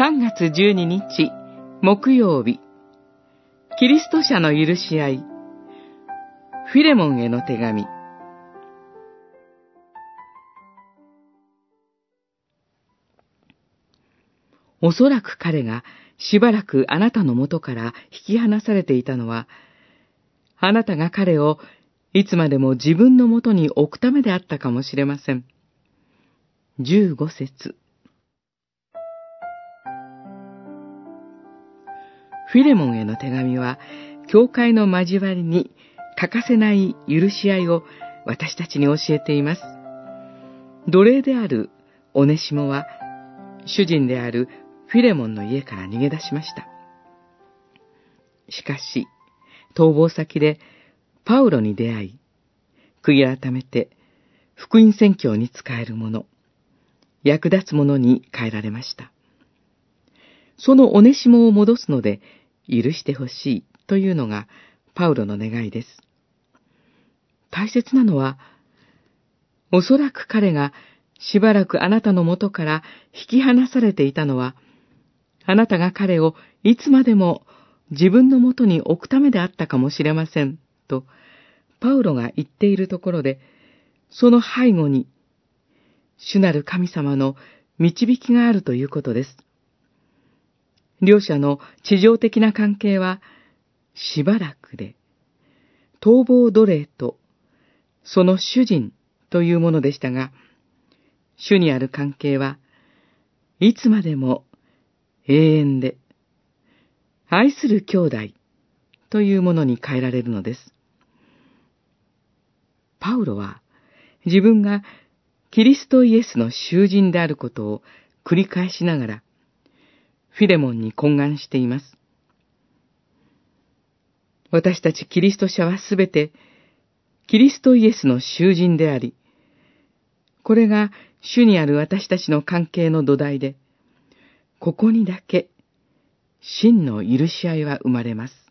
3月12日木曜日。キリスト者の許し合い。フィレモンへの手紙。おそらく彼がしばらくあなたのもとから引き離されていたのは、あなたが彼をいつまでも自分のもとに置くためであったかもしれません。十五節。フィレモンへの手紙は、教会の交わりに欠かせない許し合いを私たちに教えています。奴隷であるオネシモは、主人であるフィレモンの家から逃げ出しました。しかし、逃亡先でパウロに出会い、悔い改めて福音宣教に使えるもの、役立つものに変えられました。そのおねしもを戻すので許してほしいというのがパウロの願いです。大切なのは、おそらく彼がしばらくあなたのもとから引き離されていたのは、あなたが彼をいつまでも自分のもとに置くためであったかもしれません、と、パウロが言っているところで、その背後に、主なる神様の導きがあるということです。両者の地上的な関係は、しばらくで、逃亡奴隷と、その主人というものでしたが、主にある関係は、いつまでも永遠で、愛する兄弟というものに変えられるのです。パウロは自分がキリストイエスの囚人であることを繰り返しながら、フィレモンに懇願しています。私たちキリスト者はすべて、キリストイエスの囚人であり、これが主にある私たちの関係の土台で、ここにだけ真の許し合いは生まれます。